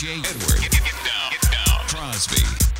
DJ Edward get, get down, get down. Crosby.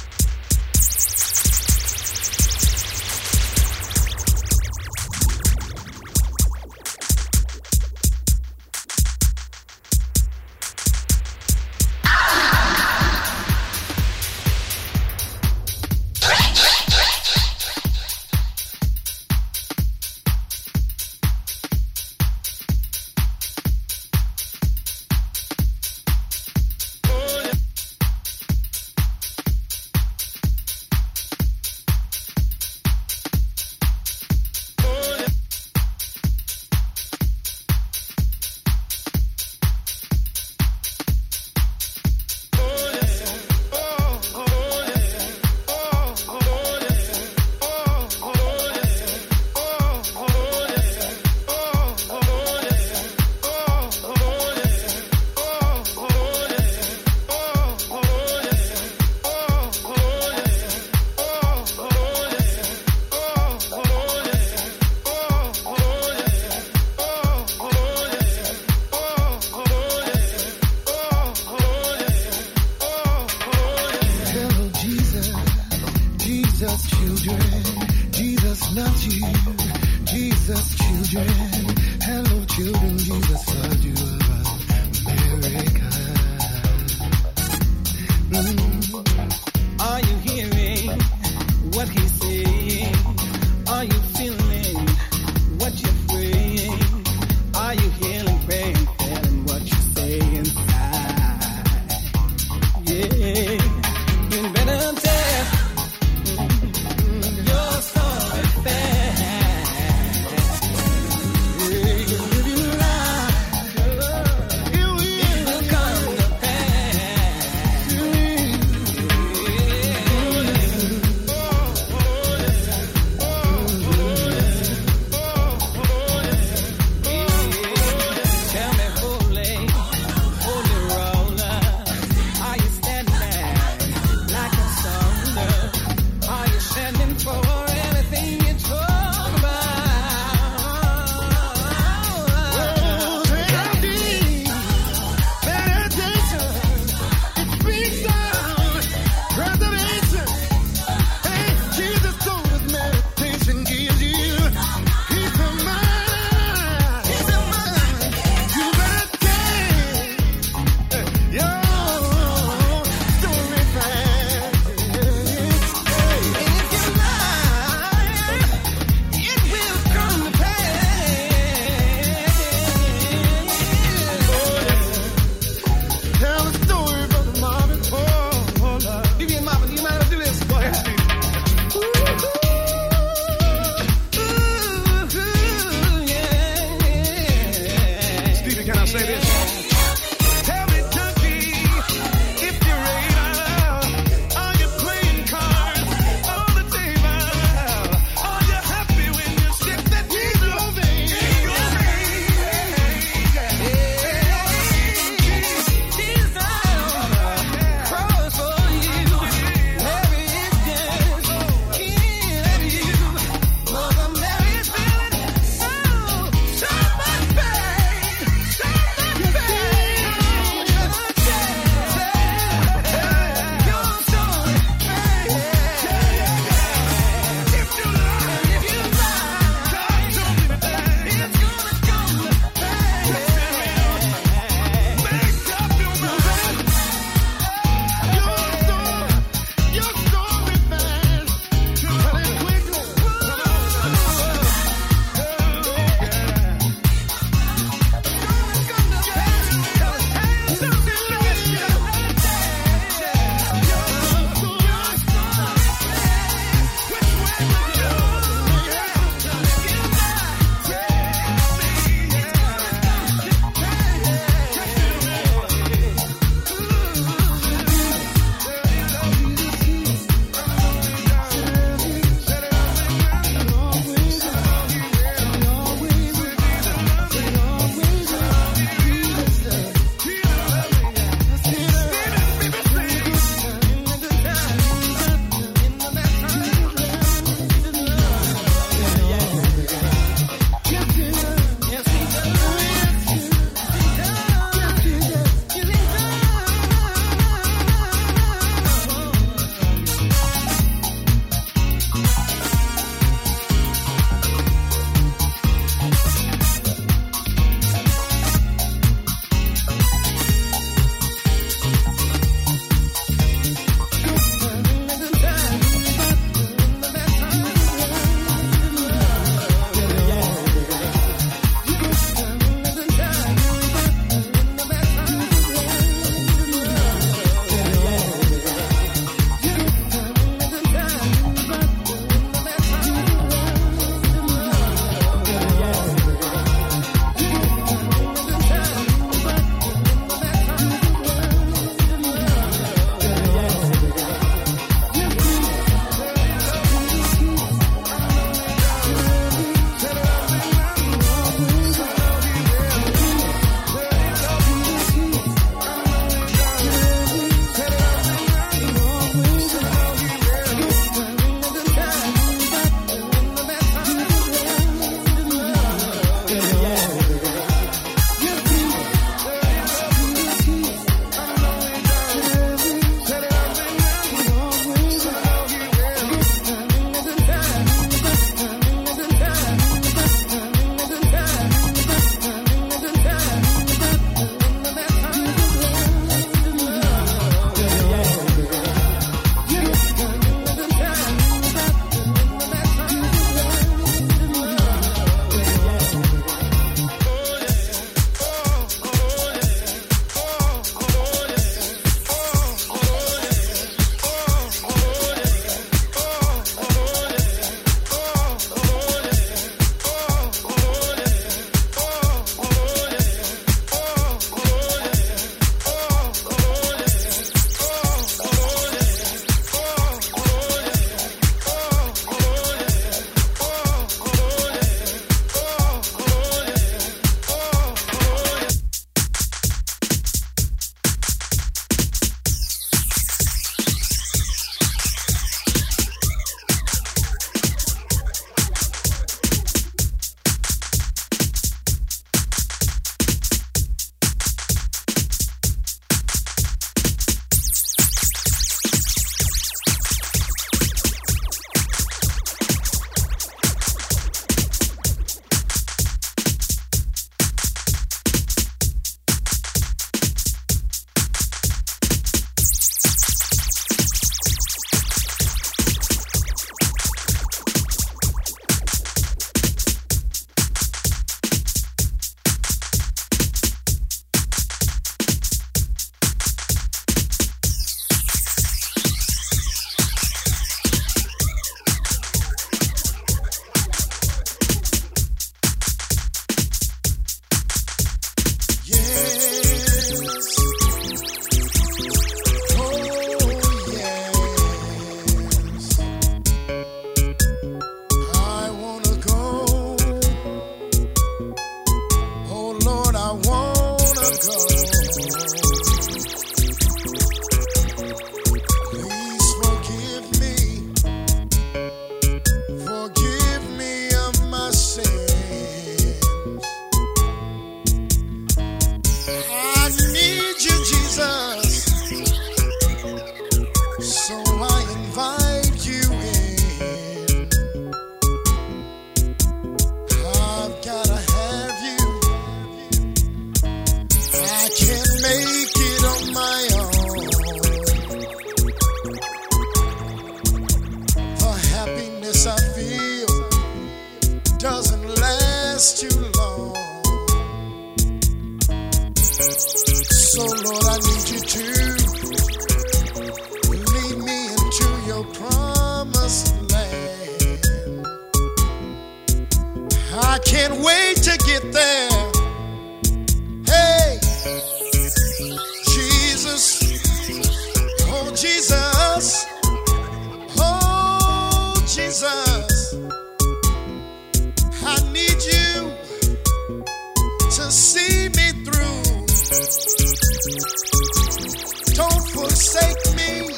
Don't forsake me.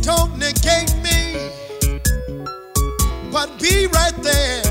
Don't negate me. But be right there.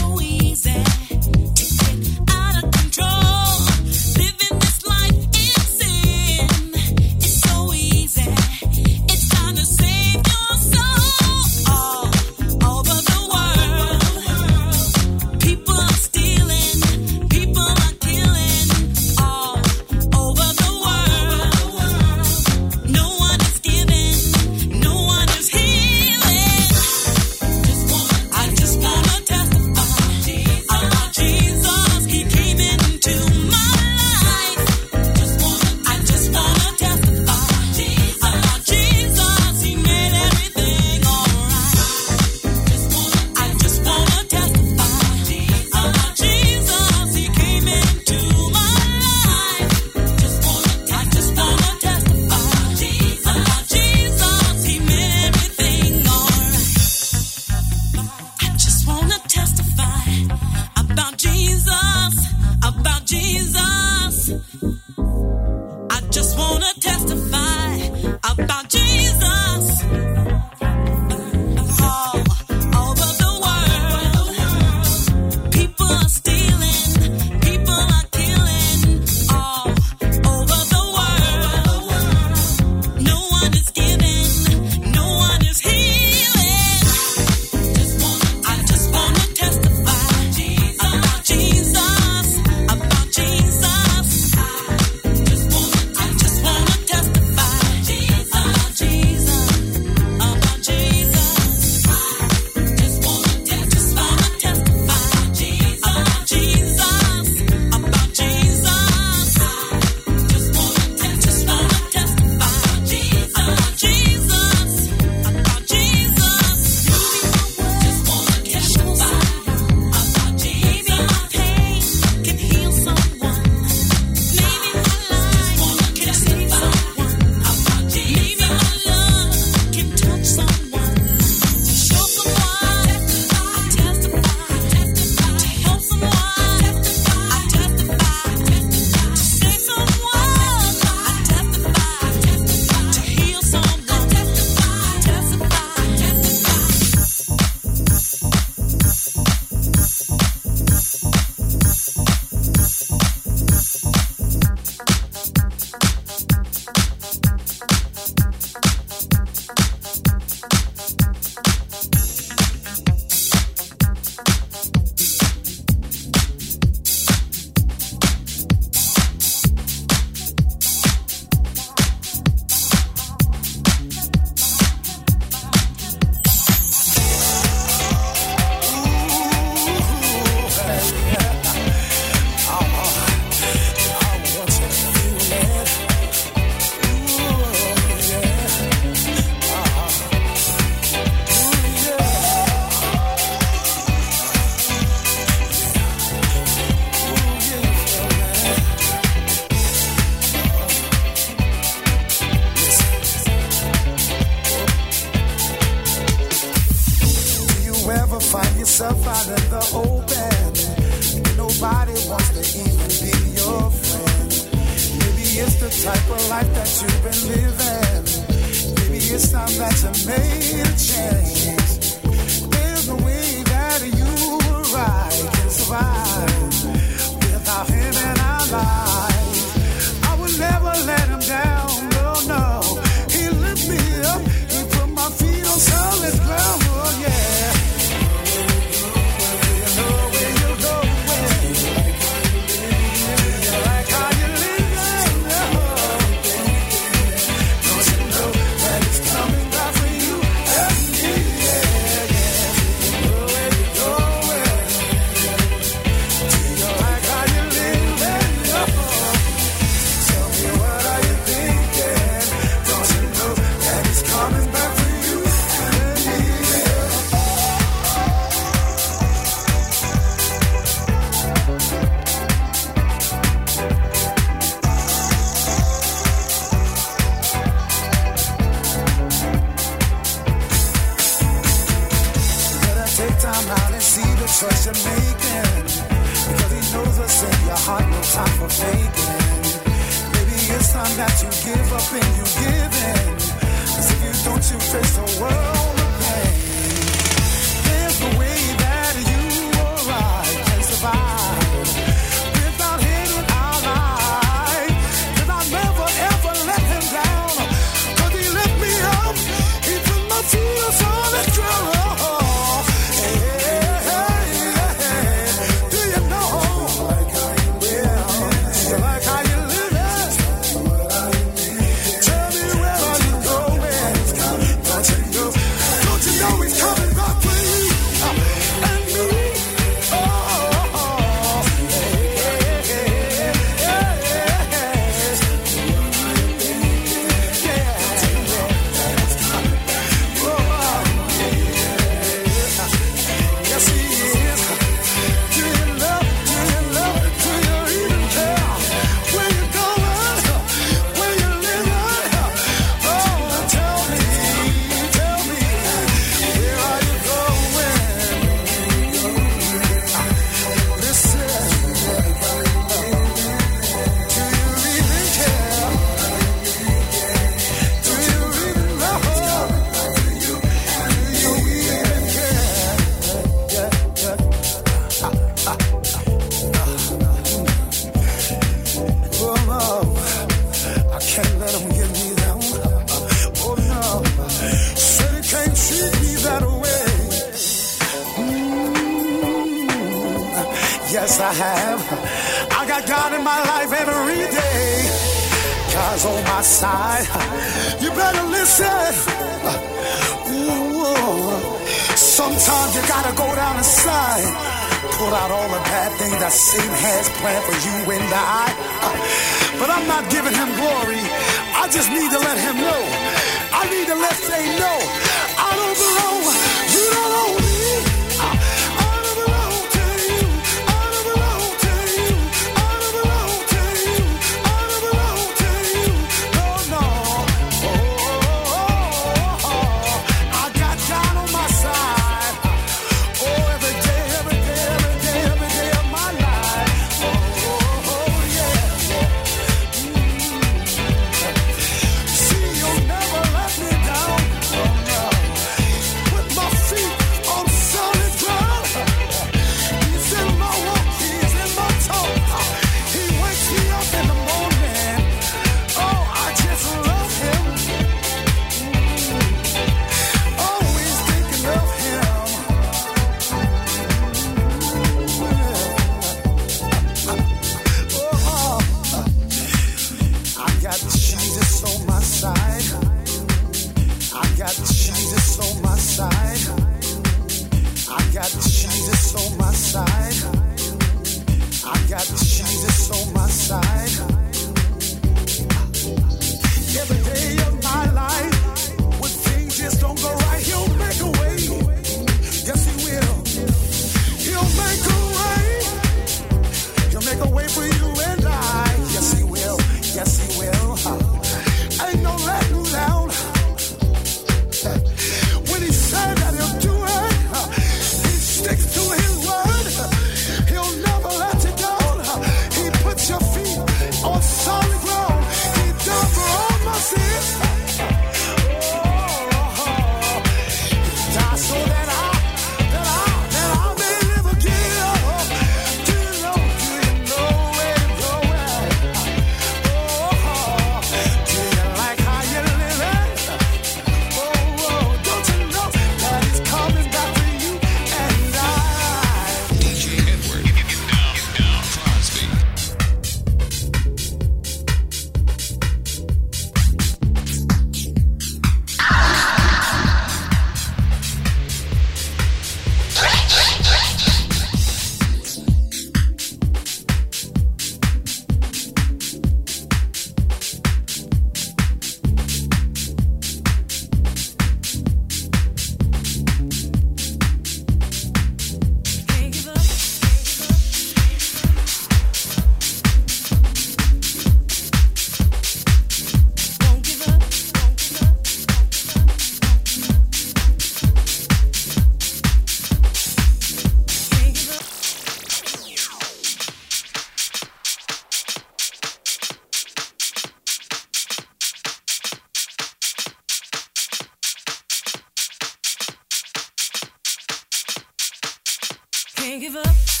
can't give up.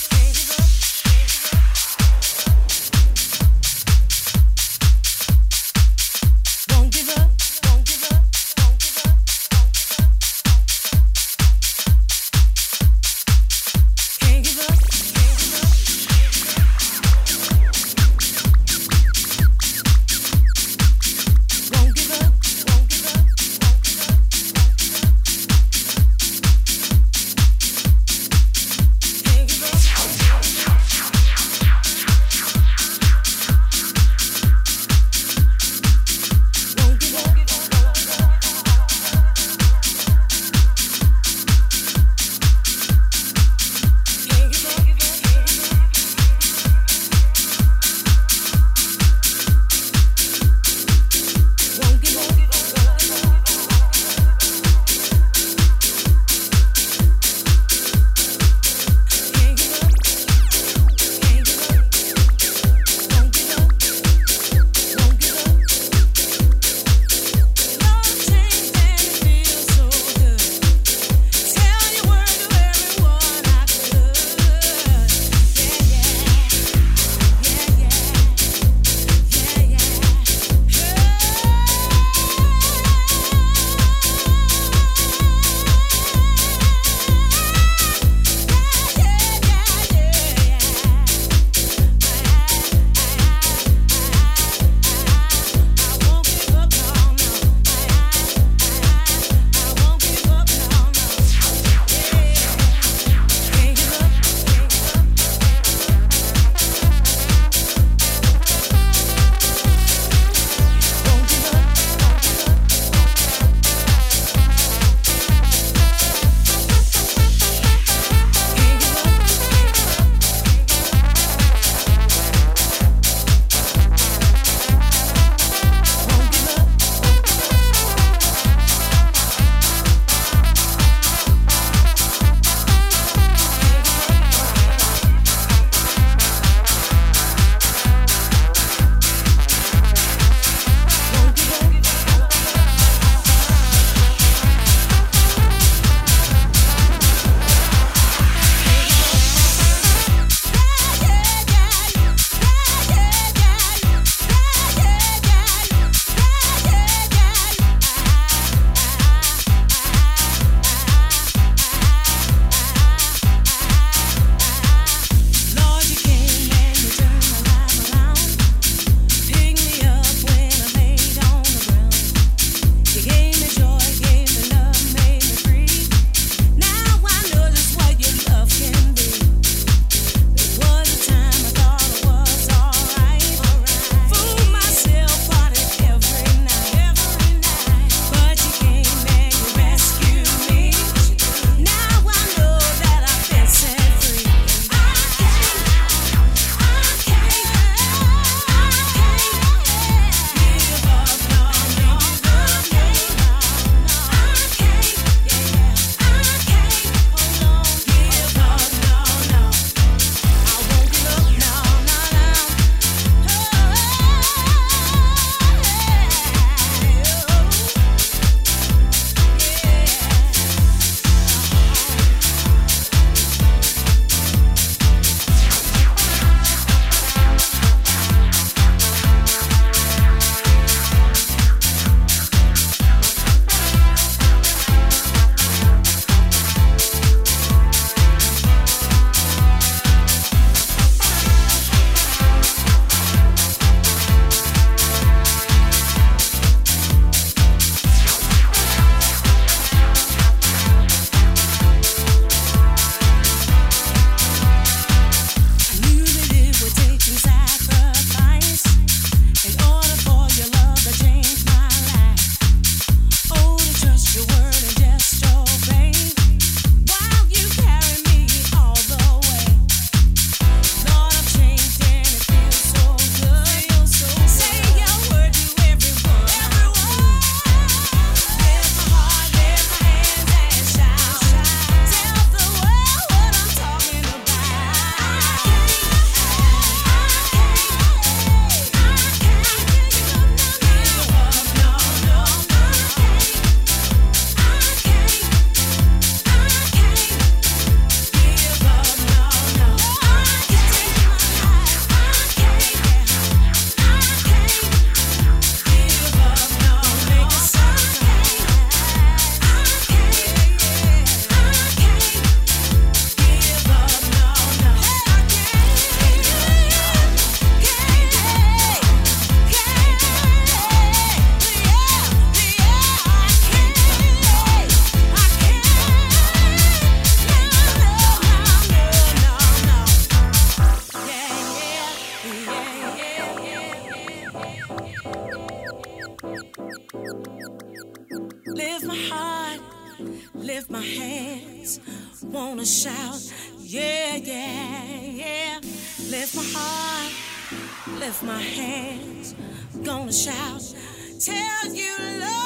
heart, lift my hands, gonna shout, tell you love.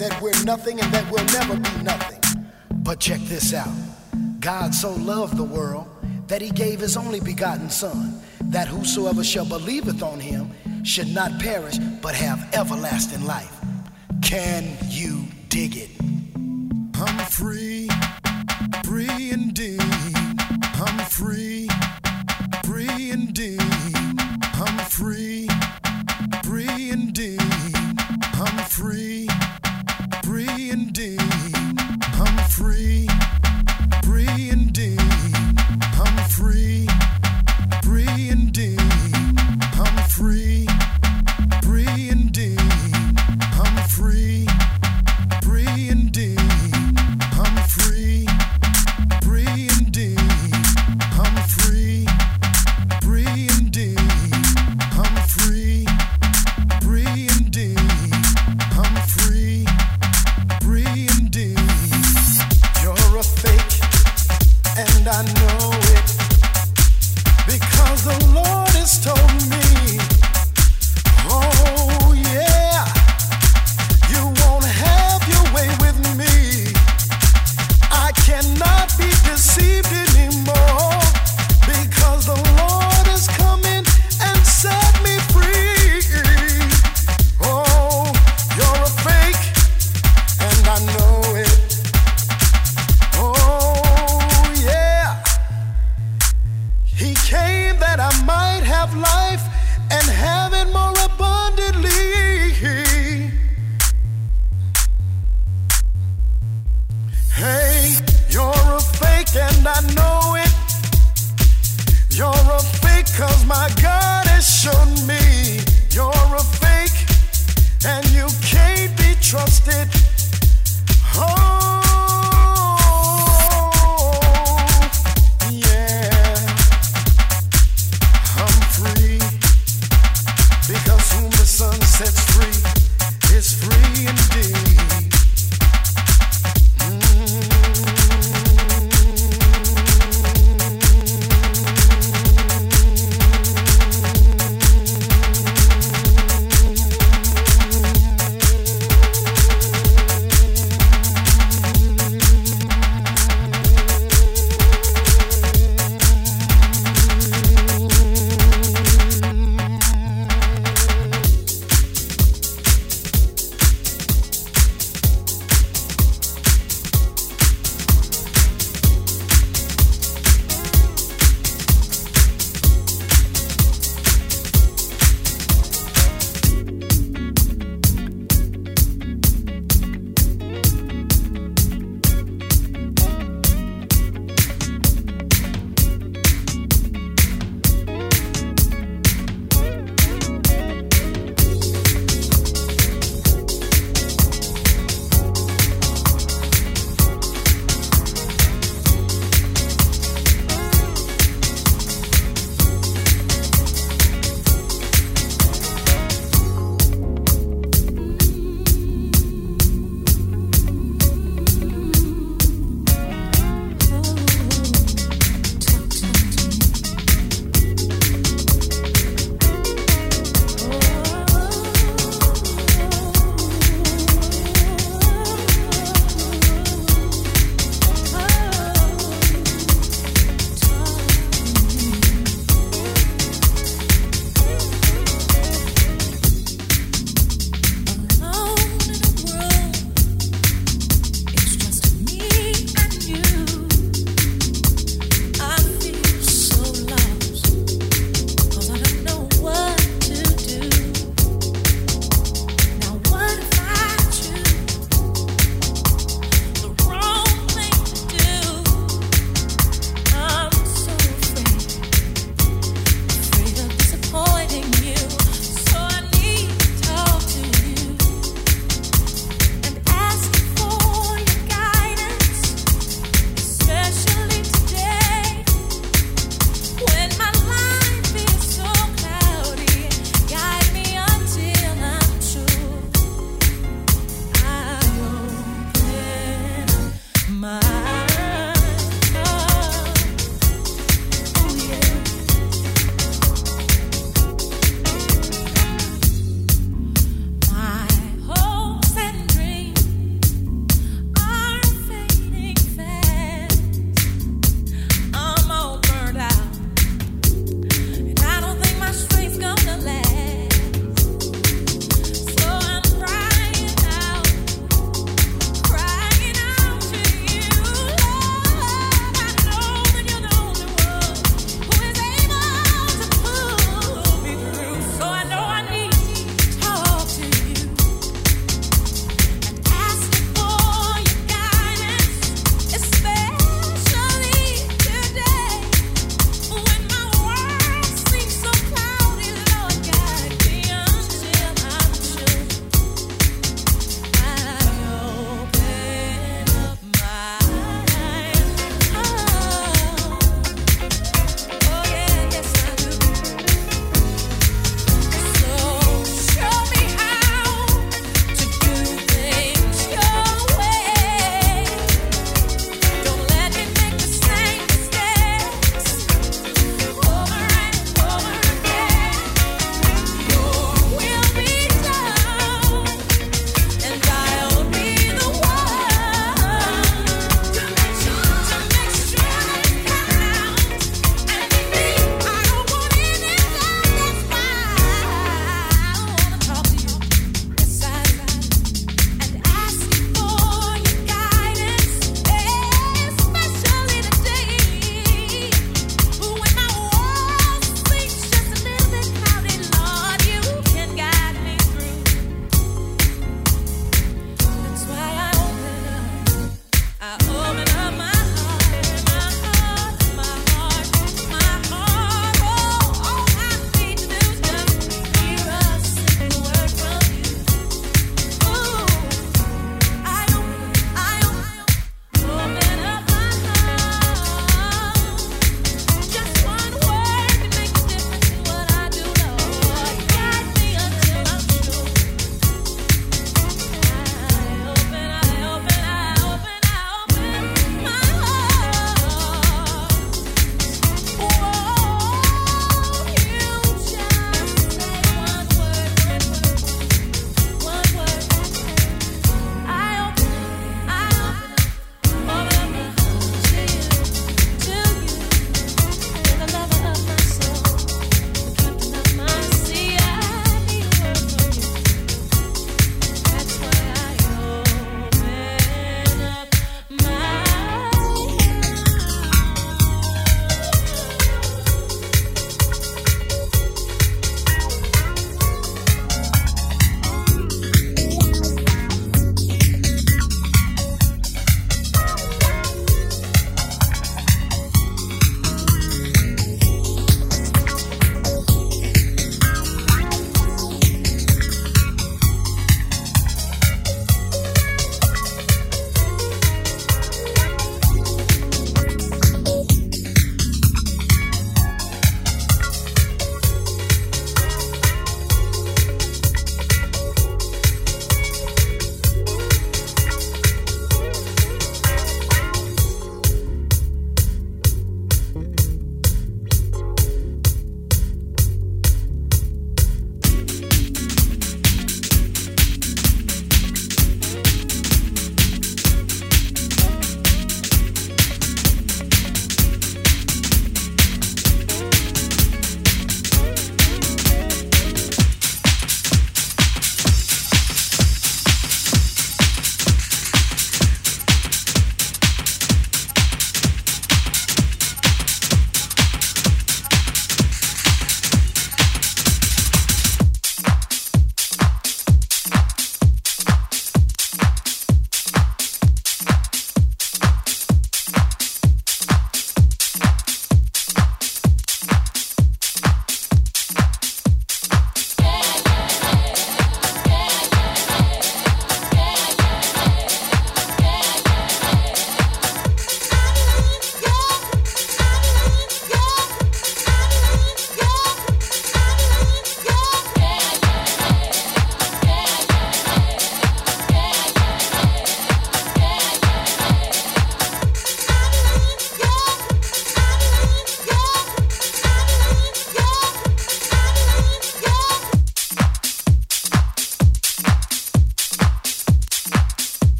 that we're nothing and that we'll never be nothing. But check this out God so loved the world that he gave his only begotten Son, that whosoever shall believeth on him should not perish but have everlasting life. Can you dig it? I'm free.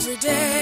every day.